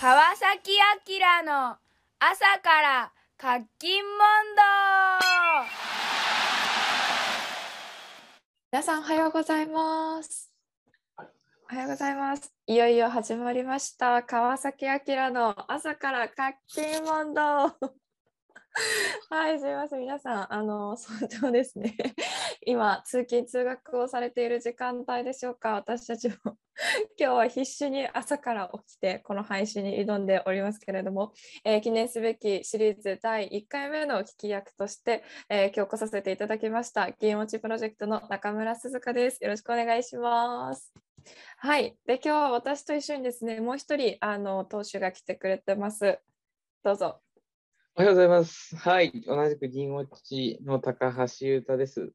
川崎明の朝から活気モンド皆さんおはようございます。おはようございます。いよいよ始まりました。川崎明の朝から活気モンド。はい、すみません。皆さん、あの、早朝ですね。今、通勤・通学をされている時間帯でしょうか？私たちも 今日は必死に朝から起きて、この配信に挑んでおりますけれども、えー記念すべきシリーズ第1回目の聞き役として、えー今日来させていただきました、ゲームウォッチプロジェクトの中村鈴香です。よろしくお願いします。はい。で、今日は私と一緒にですね、もう一人、あの、投手が来てくれてます。どうぞ。おはようございます。はい、同じく銀ウォッチの高橋優太です。好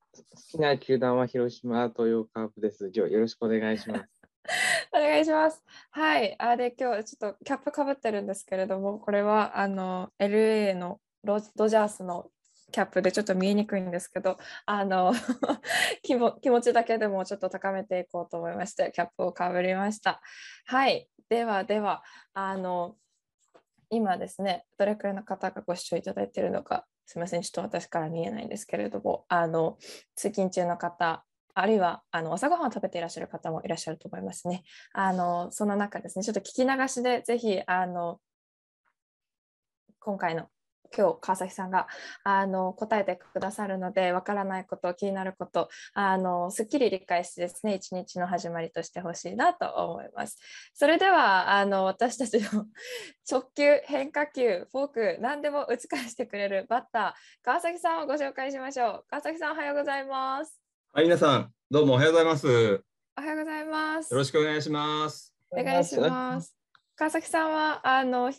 きな球団は広島東洋カープです。今日よろしくお願いします。お願いします。はい。あで、今日ちょっとキャップかぶってるんですけれども、これはあの LA のロドジャースのキャップでちょっと見えにくいんですけど、あの 気も気持ちだけでもちょっと高めていこうと思いまして、キャップをかぶりました。はい。ではでは、あの今ですね、どれくらいの方がご視聴いただいているのか、すみません、ちょっと私から見えないんですけれども、あの通勤中の方、あるいはあの朝ごはんを食べていらっしゃる方もいらっしゃると思いますね。あのその中ですね、ちょっと聞き流しでぜひあの今回の今日川崎さんがあの答えてくださるので、わからないこと、気になること、あのすっきり理解してですね、一日の始まりとしてほしいなと思います。それではあの私たちの 直球、変化球、フォーク、何でも打ち返してくれるバッター、川崎さんをご紹介しましょう。川崎さん、おはようございます。はい、皆さん、どうもおはようございます。よおはようございます。ろしくお願いします。お願いします。川崎さんはあの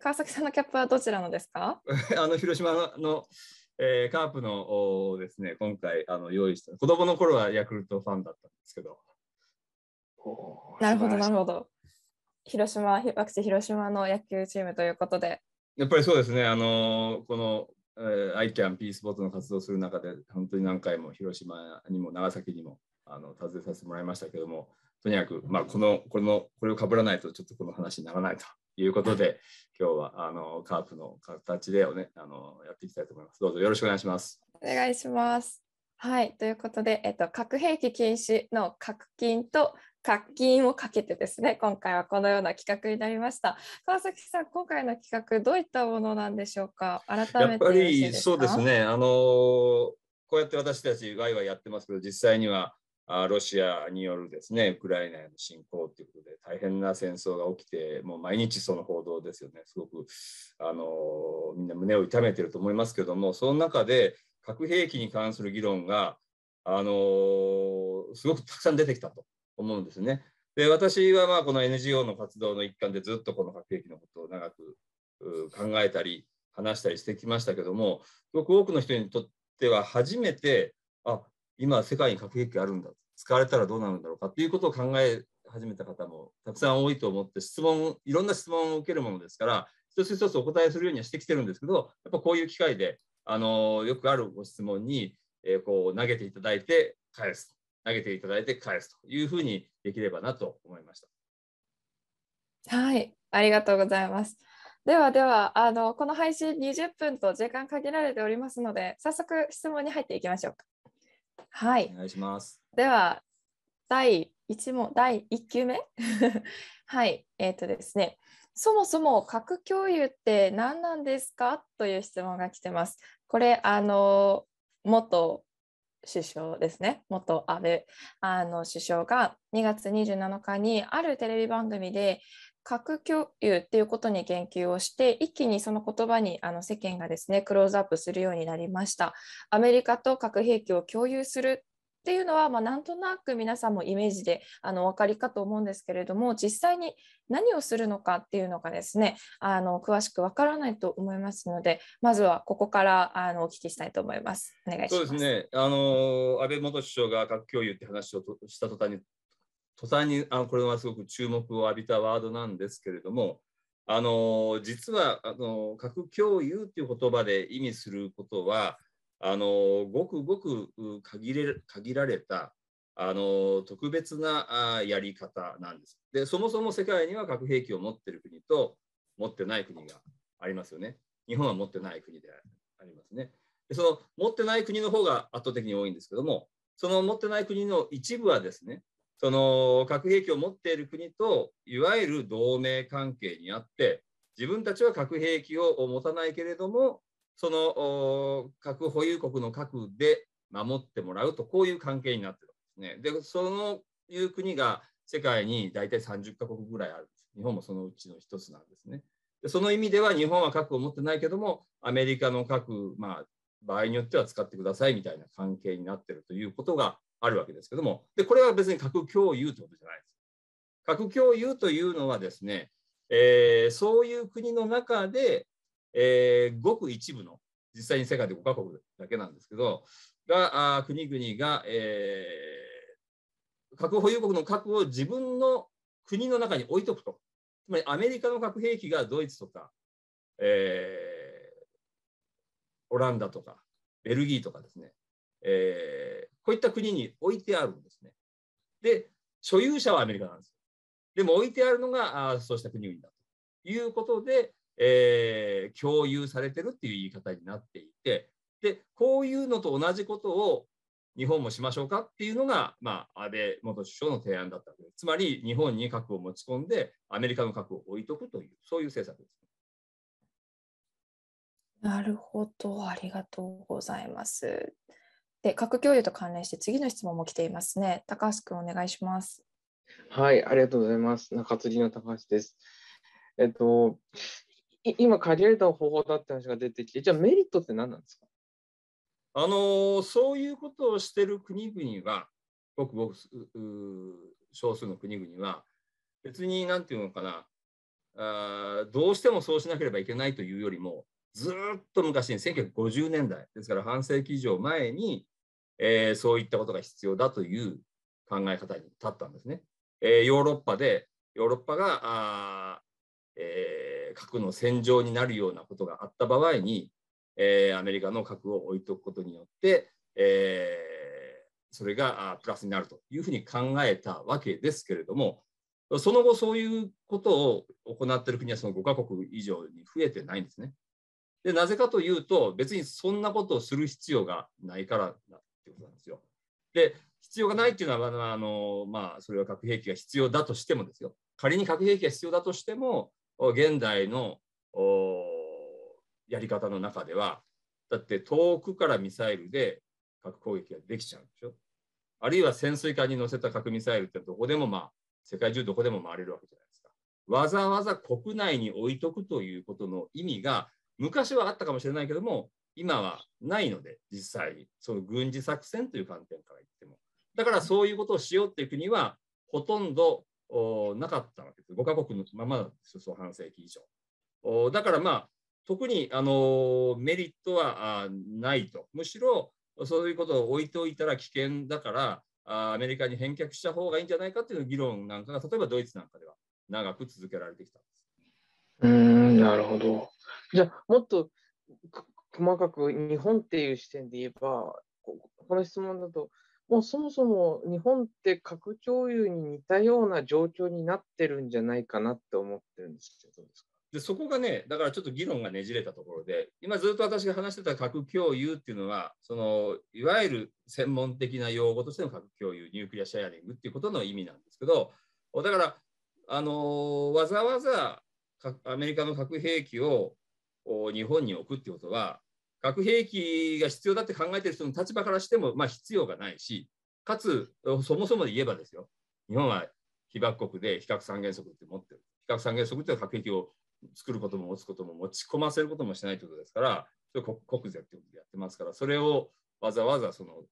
川崎さんのキャップはどちらのですか？あの広島の、えーカープのおですね、今回あの用意した。子供の頃はヤクルトファンだったんですけど。なるほどなるほほど。広島ひ私広島の野球チームということで、やっぱりそうですね、あのこの、えー、アイキャンピースポットの活動をする中で、本当に何回も広島にも長崎にもあの訪ねさせてもらいましたけども、とにかく、まあ、このこのこれをかぶらないとちょっとこの話にならないということで、今日はあのカープの形で、ね、あのやっていきたいと思います。どうぞよろしくお願いします。お願いします。はいということで、えっと核兵器禁止の核禁と核禁をかけてですね、今回はこのような企画になりました。川崎さん、今回の企画どういったものなんでしょうか？改めてやっぱりそうです。ね、あのこうやって私たちワイワイやってますけど、実際にはあロシアによるですね、ウクライナへの侵攻ということで、大変な戦争が起きて、もう毎日その報道ですよね、すごくあのみんな胸を痛めてると思いますけども、その中で核兵器に関する議論が、あのすごくたくさん出てきたと思うんですね。で私はまあこの NGO の活動の一環でずっとこの核兵器のことを長く考えたり話したりしてきましたけどもすごく多くの人にとっては初めてあ今世界に核兵器があるんだ使われたらどうなるんだろうかっていうことを考え始めた方もたくさん多いと思って質問いろんな質問を受けるものですから一つ一つお答えするようにはしてきてるんですけどやっぱこういう機会であのよくあるご質問に、えーこう投げていただいて返す投げていただいて返すというふうにできればなと思いました。はい、ありがとうございます。ではではあのこの配信20分と時間限られておりますので早速質問に入っていきましょうか。はい。お、願いします。では第1問第1球目？はい。えっ、とですね。そもそも核共有って何なんですか？という質問が来てます。これあの元首相ですね。元安倍あの首相が2月27日にあるテレビ番組で核共有っていうことに言及をして一気にその言葉にあの世間がですねクローズアップするようになりましたアメリカと核兵器を共有するっていうのは、まあ、なんとなく皆さんもイメージであのお分かりかと思うんですけれども実際に何をするのかっていうのがですねあの詳しくわからないと思いますのでまずはここからあのお聞きしたいと思います。お願いします。そうですね、あの安倍元首相が核共有って話をとした途端に、途端にあこれはすごく注目を浴びたワードなんですけれども、あの実はあの核共有っていう言葉で意味することは、あのごくごく限れ限られたあの特別なやり方なんですで。そもそも世界には核兵器を持っている国と持ってない国がありますよね。日本は持ってない国でありますね。でその持ってない国の方が圧倒的に多いんですけども、その持ってない国の一部はですね、その核兵器を持っている国といわゆる同盟関係にあって、自分たちは核兵器を持たないけれども、その核保有国の核で守ってもらうと、こういう関係になってるんですね。で、そのいう国が世界に大体30カ国ぐらいあるんです。日本もそのうちの一つなんですね。でその意味では日本は核を持ってないけども、アメリカの核、まあ、場合によっては使ってくださいみたいな関係になっているということがあるわけですけども、でこれは別に核共有ということじゃないです。核共有というのはですね、えー、そういう国の中で、えー、ごく一部の、実際に世界で5カ国だけなんですけど、があ国々が、えー、核保有国の核を自分の国の中に置いとくと。つまりアメリカの核兵器がドイツとか、えー、オランダとか、ベルギーとかですね、え、こういった国に置いてあるんですね。で、所有者はアメリカなんです。でも置いてあるのがあそうした国々だということで、えー、共有されてるっていう言い方になっていて、で、こういうのと同じことを日本もしましょうかっていうのが、まあ、安倍元首相の提案だったわけです。つまり、日本に核を持ち込んで、アメリカの核を置いとくという、そういう政策です。なるほど、ありがとうございます。で、核共有と関連して次の質問も来ていますね。高橋君、お願いします。はい、ありがとうございます。中継ぎの高橋です。えっと、今、借りられた方法だって話が出てきて、じゃあメリットって何なんですか？あのそういうことをしている国々は、ごくごく少数の国々は、別になんていうのかなあ、どうしてもそうしなければいけないというよりも、ずっと昔に1950年代、ですから半世紀以上前に、えー、そういったことが必要だという考え方に立ったんですね。えー、ヨーロッパで、ヨーロッパがあ、えー、核の戦場になるようなことがあった場合に、えー、アメリカの核を置いとくことによって、えー、それがプラスになるというふうに考えたわけですけれども、その後そういうことを行っている国はその5カ国以上に増えてないんですね。でなぜかというと、別にそんなことをする必要がないからってことなんですよ。で、必要がないっていうのは、あのまあ、それは核兵器が必要だとしてもですよ。仮に核兵器が必要だとしても、現代のやり方の中では、だって遠くからミサイルで核攻撃ができちゃうんでしょ。あるいは潜水艦に乗せた核ミサイルってどこでもまあ、世界中どこでも回れるわけじゃないですか。わざわざ国内に置いとくということの意味が、昔はあったかもしれないけども、今はないので、実際に、その軍事作戦という観点から言っても。だからそういうことをしようっていう国は、ほとんどなかったわけです。5カ国のままなんですよそう半世紀以上。だからまあ、特にあのメリットはないと。むしろそういうことを置いておいたら危険だから、あアメリカに返却した方がいいんじゃないかという議論なんかが、例えばドイツなんかでは長く続けられてきたんです。うんなるほど。じゃあ、もっと細かく日本っていう視点で言えば、この質問だと、もうそもそも日本って核共有に似たような状況になってるんじゃないかなって思ってるんですけど、どうですか？でそこがね、だからちょっと議論がねじれたところで、今ずっと私が話してた核共有っていうのは、そのいわゆる専門的な用語としての核共有、ニュークリアシェアリングっていうことの意味なんですけど、だから、あのわざわざアメリカの核兵器を日本に置くっていうことは、核兵器が必要だって考えてる人の立場からしても、まあ、必要がないし、かつ、そもそもで言えばですよ、日本は被爆国で非核三原則って持ってる。非核三原則って核兵器を作ることも持つことも持ち込ませることもしないということですから、それ国税ってことでやってますから、それをわざわざその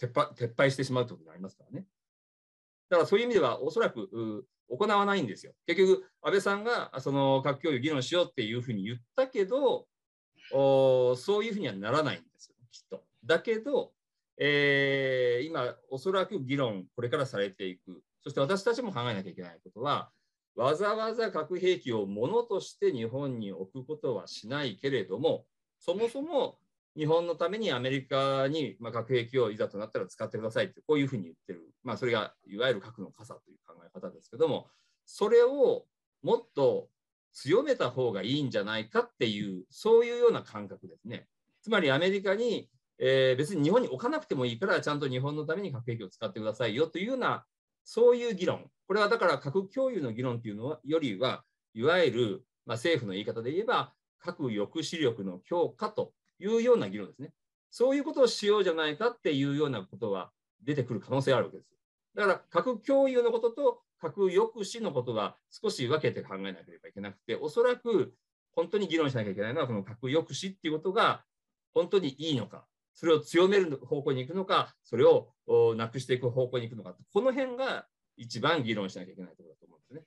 撤廃撤廃してしまうということになりますからね。だからそういう意味では、おそらく行わないんですよ。結局、安倍さんがその核共有議論しようっていうふうに言ったけど、おそういうふうにはならないんですよ、きっと。だけど、えー、今、おそらく議論、これからされていく。そして私たちも考えなきゃいけないことは、わざわざ核兵器をものとして日本に置くことはしないけれども、そもそも日本のためにアメリカに、まあ、核兵器をいざとなったら使ってくださいってこういうふうに言ってる、まあ、それがいわゆる核の傘という考え方ですけどもそれをもっと強めた方がいいんじゃないかっていうそういうような感覚ですね。つまりアメリカに、えー、別に日本に置かなくてもいいからちゃんと日本のために核兵器を使ってくださいよというようなそういう議論これはだから核共有の議論というのはよりはいわゆる、まあ、政府の言い方で言えば核抑止力の強化というような議論ですね。そういうことをしようじゃないかっていうようなことが出てくる可能性があるわけです。だから核共有のことと核抑止のことが少し分けて考えなければいけなくて、おそらく本当に議論しなきゃいけないのは、この核抑止っていうことが本当にいいのか、それを強める方向に行くのか、それをなくしていく方向に行くのか、この辺が一番議論しなきゃいけないところだと思うんで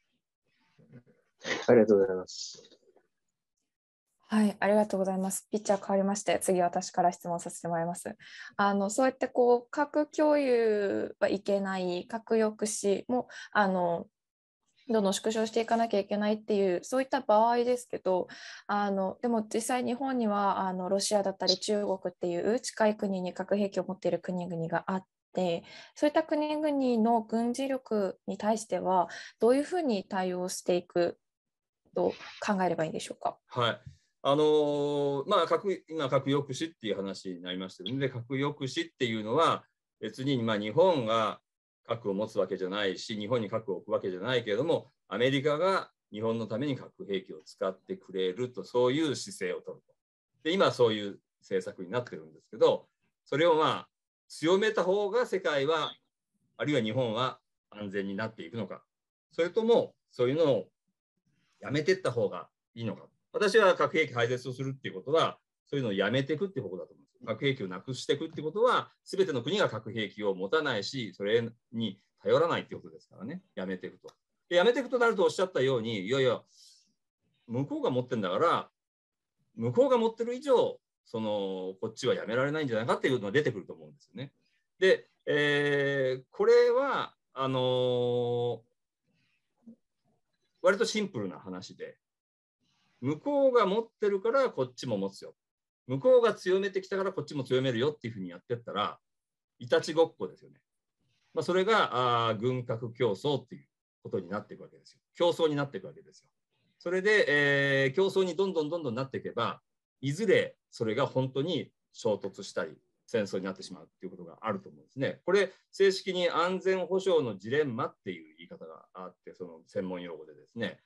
すね。ありがとうございます。はい、ありがとうございます。ピッチャー変わりまして、次私から質問させてもらいます。あのそうやってこう核共有はいけない、核抑止もあのどんどん縮小していかなきゃいけないっていうそういった場合ですけどあのでも実際日本にはあのロシアだったり中国っていう近い国に核兵器を持っている国々があってそういった国々の軍事力に対してはどういうふうに対応していくと考えればいいんでしょうか？はいあのまあ、核今、核抑止っていう話になりましたので、核抑止っていうのは、別に、まあ、日本が核を持つわけじゃないし、日本に核を置くわけじゃないけれども、アメリカが日本のために核兵器を使ってくれると、そういう姿勢を取ると。で、今、そういう政策になってるんですけど、それをまあ、強めた方が世界は、あるいは日本は安全になっていくのか、それとも、そういうのをやめていった方がいいのか。私は核兵器廃絶をするっていうことは、そういうのをやめていくっていう方だと思うんです。核兵器をなくしていくってことは、すべての国が核兵器を持たないし、それに頼らないっていうことですからね、やめていくと。でやめていくとなるとおっしゃったように、いやいや、向こうが持ってんだから、向こうが持ってる以上、そのこっちはやめられないんじゃないかっていうのが出てくると思うんですよね。で、えー、これは、あのー、割とシンプルな話で、向こうが持ってるからこっちも持つよ。向こうが強めてきたからこっちも強めるよっていうふうにやってったら、いたちごっこですよね。まあ、それがあ軍拡競争っていうことになっていくわけですよ。競争になっていくわけですよ。それで、えー、競争にどんどんどんどんなっていけば、いずれそれが本当に衝突したり、戦争になってしまうっていうことがあると思うんですね。これ、正式に安全保障のジレンマっていう言い方があって、その専門用語でですね、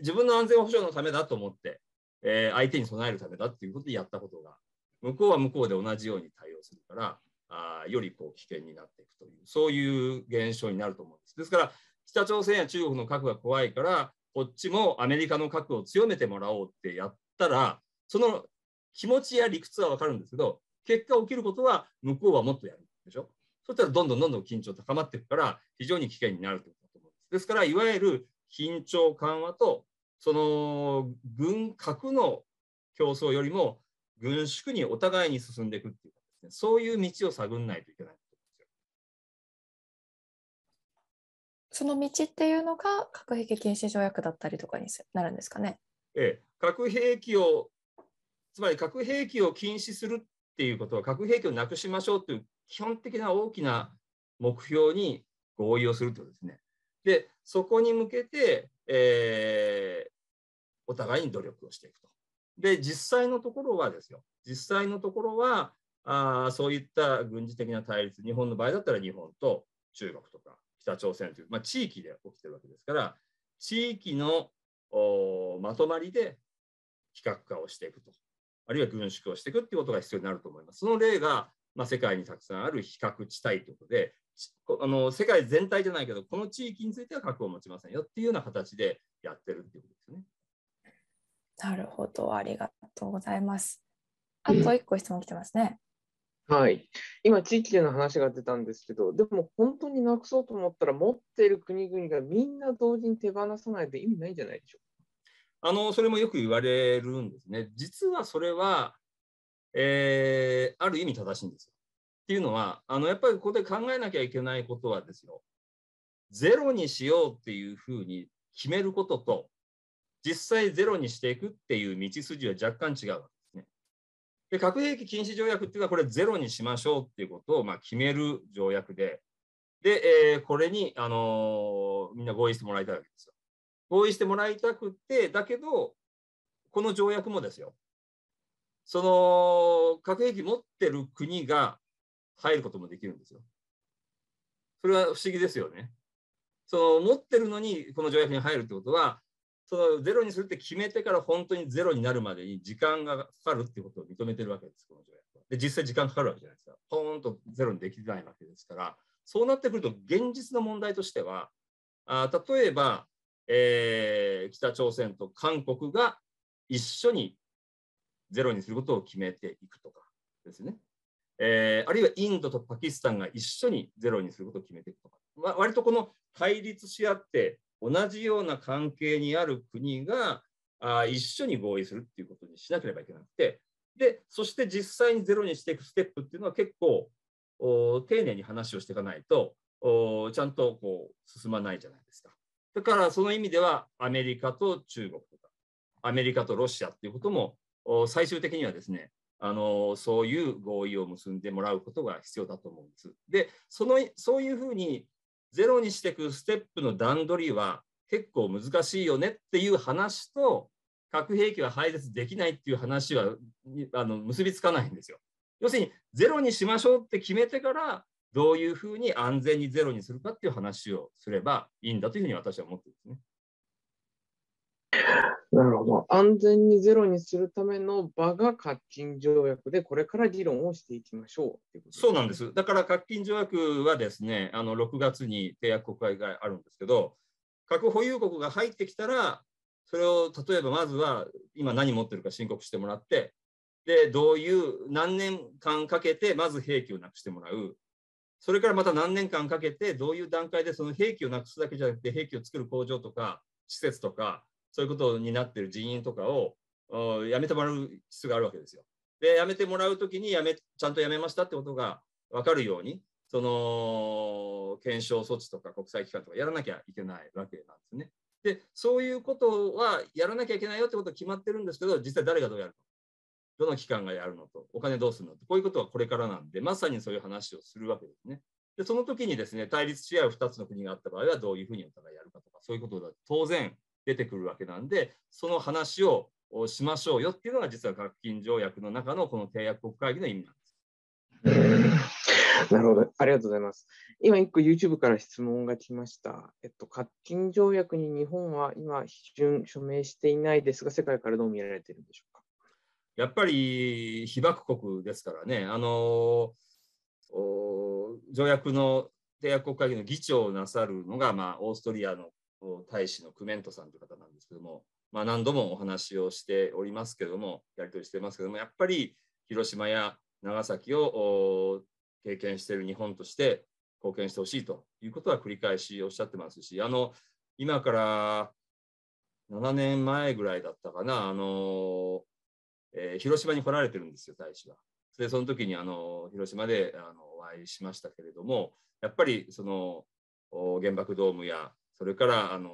自分の安全保障のためだと思って、えー、相手に備えるためだっていうことでやったことが、向こうは向こうで同じように対応するから、あよりこう危険になっていくという、そういう現象になると思うんです。ですから、北朝鮮や中国の核が怖いから、こっちもアメリカの核を強めてもらおうってやったら、その気持ちや理屈は分かるんですけど、結果起きることは向こうはもっとやるでしょ。そしたらどんどんどんどん緊張高まっていくから、非常に危険になるということだと思うんです。ですから、いわゆる緊張緩和と、その軍核の競争よりも軍縮にお互いに進んでいくっていうかですね、そういう道を探んないといけないその道っていうのが核兵器禁止条約だったりとかになるんですかね。ええ、核兵器を、つまり核兵器を禁止するっていうことは、核兵器をなくしましょうという基本的な大きな目標に合意をするということですね。で、そこに向けて、えー、お互いに努力をしていくと。で、実際のところはですよ、実際のところは、あそういった軍事的な対立、日本の場合だったら日本と中国とか北朝鮮という、まあ、地域で起きてるわけですから、地域のまとまりで非核化をしていくと、あるいは軍縮をしていくっていうことが必要になると思います。その例が、まあ、世界にたくさんある非核地帯ということで、あの世界全体じゃないけど、この地域については核を持ちませんよっていうような形でやってるっていうことですね。なるほど、ありがとうございます。あと一個質問来てますね。はい、今、地域での話が出たんですけど、でも本当になくそうと思ったら、持っている国々がみんな同時に手放さないと意味ないんじゃないでしょうか。あのそれもよく言われるんですね。実はそれは、えー、ある意味正しいんですよ。っていうのは、あのやっぱりここで考えなきゃいけないことはですよ、ゼロにしようっていうふうに決めることと、実際ゼロにしていくっていう道筋は若干違うわけですね。で核兵器禁止条約っていうのはこれゼロにしましょうっていうことをまあ決める条約で、で、えーこれに、あのーみんな合意してもらいたいわけですよ。合意してもらいたくて、だけど、この条約もですよ、その核兵器持ってる国が入ることもできるんですよ。それは不思議ですよね。その持ってるのにこの条約に入るってことは、そのゼロにするって決めてから本当にゼロになるまでに時間がかかるってことを認めてるわけです、この条約は。で、実際時間かかるわけじゃないですか。ポーンとゼロにできないわけですから、そうなってくると現実の問題としては、あ例えば、えー北朝鮮と韓国が一緒にゼロにすることを決めていくとかですね。えーあるいはインドとパキスタンが一緒にゼロにすることを決めていくとか、わ割とこの対立し合って同じような関係にある国があ一緒に合意するっていうことにしなければいけなくて、で、そして実際にゼロにしていくステップっていうのは結構丁寧に話をしていかないと、おちゃんとこう進まないじゃないですか。だからその意味ではアメリカと中国とか、アメリカとロシアっていうことも最終的にはですね、あのそういう合意を結んでもらうことが必要だと思うんです。で、そのそういうふうにゼロにしていくステップの段取りは結構難しいよねっていう話と、核兵器は廃絶できないっていう話はあの結びつかないんですよ。要するにゼロにしましょうって決めてからどういうふうに安全にゼロにするかっていう話をすればいいんだというふうに私は思ってるんですね。なるほど。安全にゼロにするための場が核禁条約で、これから議論をしていきましょうっていうことそうなんで。す。だから核禁条約はですね、あの6月に締約国会があるんですけど、核保有国が入ってきたら、それを例えばまずは今何持ってるか申告してもらって、で、どういう何年間かけてまず兵器をなくしてもらう。それからまた何年間かけてどういう段階でその兵器をなくすだけじゃなくて兵器を作る工場とか施設とかそういうことになっている人員とかをおやめてもらう必要があるわけですよ。で、やめてもらうときにやめ、ちゃんとやめましたってことが分かるように、その検証措置とか国際機関とかやらなきゃいけないわけなんですね。で、そういうことはやらなきゃいけないよってことは決まってるんですけど、実際誰がどうやるの？どの機関がやるのと、お金どうするのと、こういうことはこれからなんで、まさにそういう話をするわけですね。で、その時にですね、対立し合う2つの国があった場合は、どういうふうにお互いやるかとか、そういうことが当然出てくるわけなんで、その話をおしましょうよっていうのが、実は核禁条約の中のこの締約国会議の意味なんです。うんなるほど。ありがとうございます。今、一個 YouTube から質問が来ました。えっと、核禁条約に日本は今、批准署名していないですが、世界からどう見られているんでしょうか？やっぱり被爆国ですからね、あのお条約の締約国会議の議長をなさるのが、まあ、オーストリアのお大使のクメントさんという方なんですけども、まあ、何度もお話をしておりますけども、やり取りしてますけども、やっぱり広島や長崎を経験している日本として貢献してほしいということは繰り返しおっしゃってますし、あの今から7年前ぐらいだったかな、あのえー広島に来られてるんですよ、大使が。で、その時にあの広島であのお会いしましたけれども、やっぱりその原爆ドームや、それからあの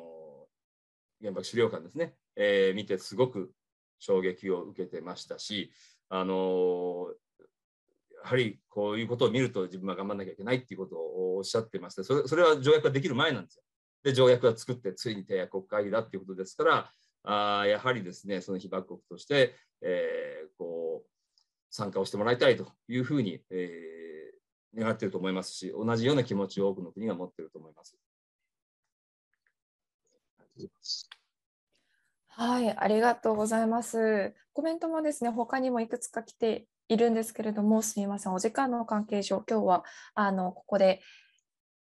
原爆資料館ですね、えー見てすごく衝撃を受けてましたし、あのやはりこういうことを見ると自分は頑張らなきゃいけないっていうことをおっしゃってまして、それそれは条約ができる前なんですよ。で、条約が作って、ついに締約国会議だっていうことですから、あやはりですね、その被爆国として、えーこう参加をしてもらいたいというふうに、えー願っていると思いますし、同じような気持ちを多くの国が持っていると思います。はい、ありがとうございます。コメントもですね、他にもいくつか来ているんですけれども、すみません、お時間の関係上、今日はあのここで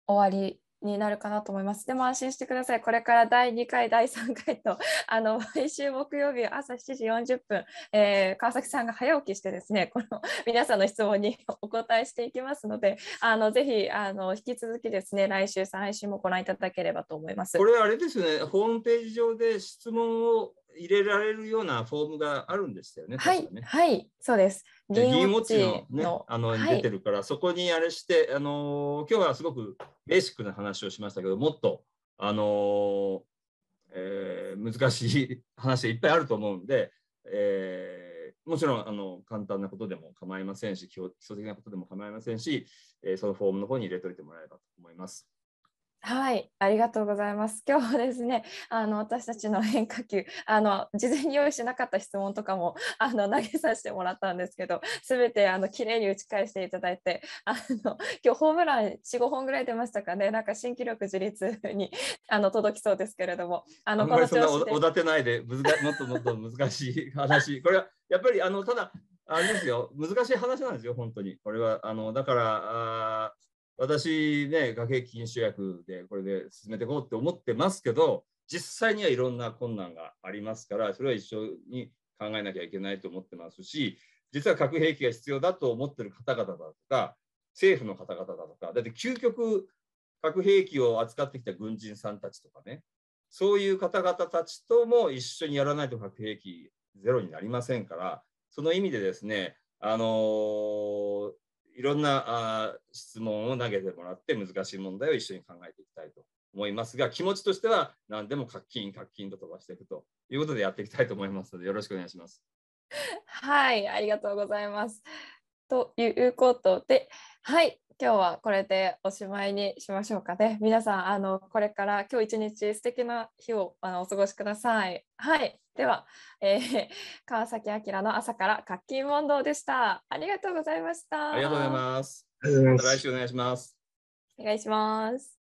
終わりになるかなと思います。でも安心してください。これから第2回、第3回と、あの毎週木曜日朝7時40分、えー川崎さんが早起きしてですね、この皆さんの質問に お答えしていきますので、あのぜひあの引き続きですね、来週、再来週もご覧いただければと思います。これあれですね、ホームページ上で質問を入れられるようなフォームがあるんでしたよね。はいね、はい、そうです。で議員ウォッチチの,、ね、あのはい出てるから、そこにあれして、あのー今日はすごくベーシックな話をしましたけど、もっと、あのーえー難しい話がいっぱいあると思うんで、えーもちろんあの簡単なことでも構いませんし、基礎的なことでも構いませんし、えー、そのフォームの方に入れといてもらえればと思います。はい、ありがとうございます。今日はですね、あの私たちの変化球、あの事前に用意しなかった質問とかも あの投げさせてもらったんですけど、すべてあの綺麗に打ち返していただいて、あの今日ホームラン4、5本ぐらい出ましたかね。なんか新記録樹立にあの届きそうですけれども、あのこの調子でおだてないで、もっともっと難しい話。これはやっぱりあのただあれですよ、難しい話なんですよ、本当に。これはあのだからあ私ね、学兵禁止薬でこれで進めていこうって思ってますけど、実際にはいろんな困難がありますから、それは一緒に考えなきゃいけないと思ってますし、実は核兵器が必要だと思ってる方々だとか、政府の方々だとか、だって究極、核兵器を扱ってきた軍人さんたちとかね、そういう方々たちとも一緒にやらないと核兵器ゼロになりませんから、その意味でですね、あのー、いろんなあ質問を投げてもらって難しい問題を一緒に考えていきたいと思いますが気持ちとしては何でも課金課金と飛ばしていくということでやっていきたいと思いますのでよろしくお願いします。はいありがとうございます。ということではい今日はこれでおしまいにしましょうかね。皆さん、あのこれから今日一日素敵な日をあのお過ごしください。はい。では、えー、川崎明の朝から活気問答でした。ありがとうございました。ありがとうございます。また来週お願いします。お願いします。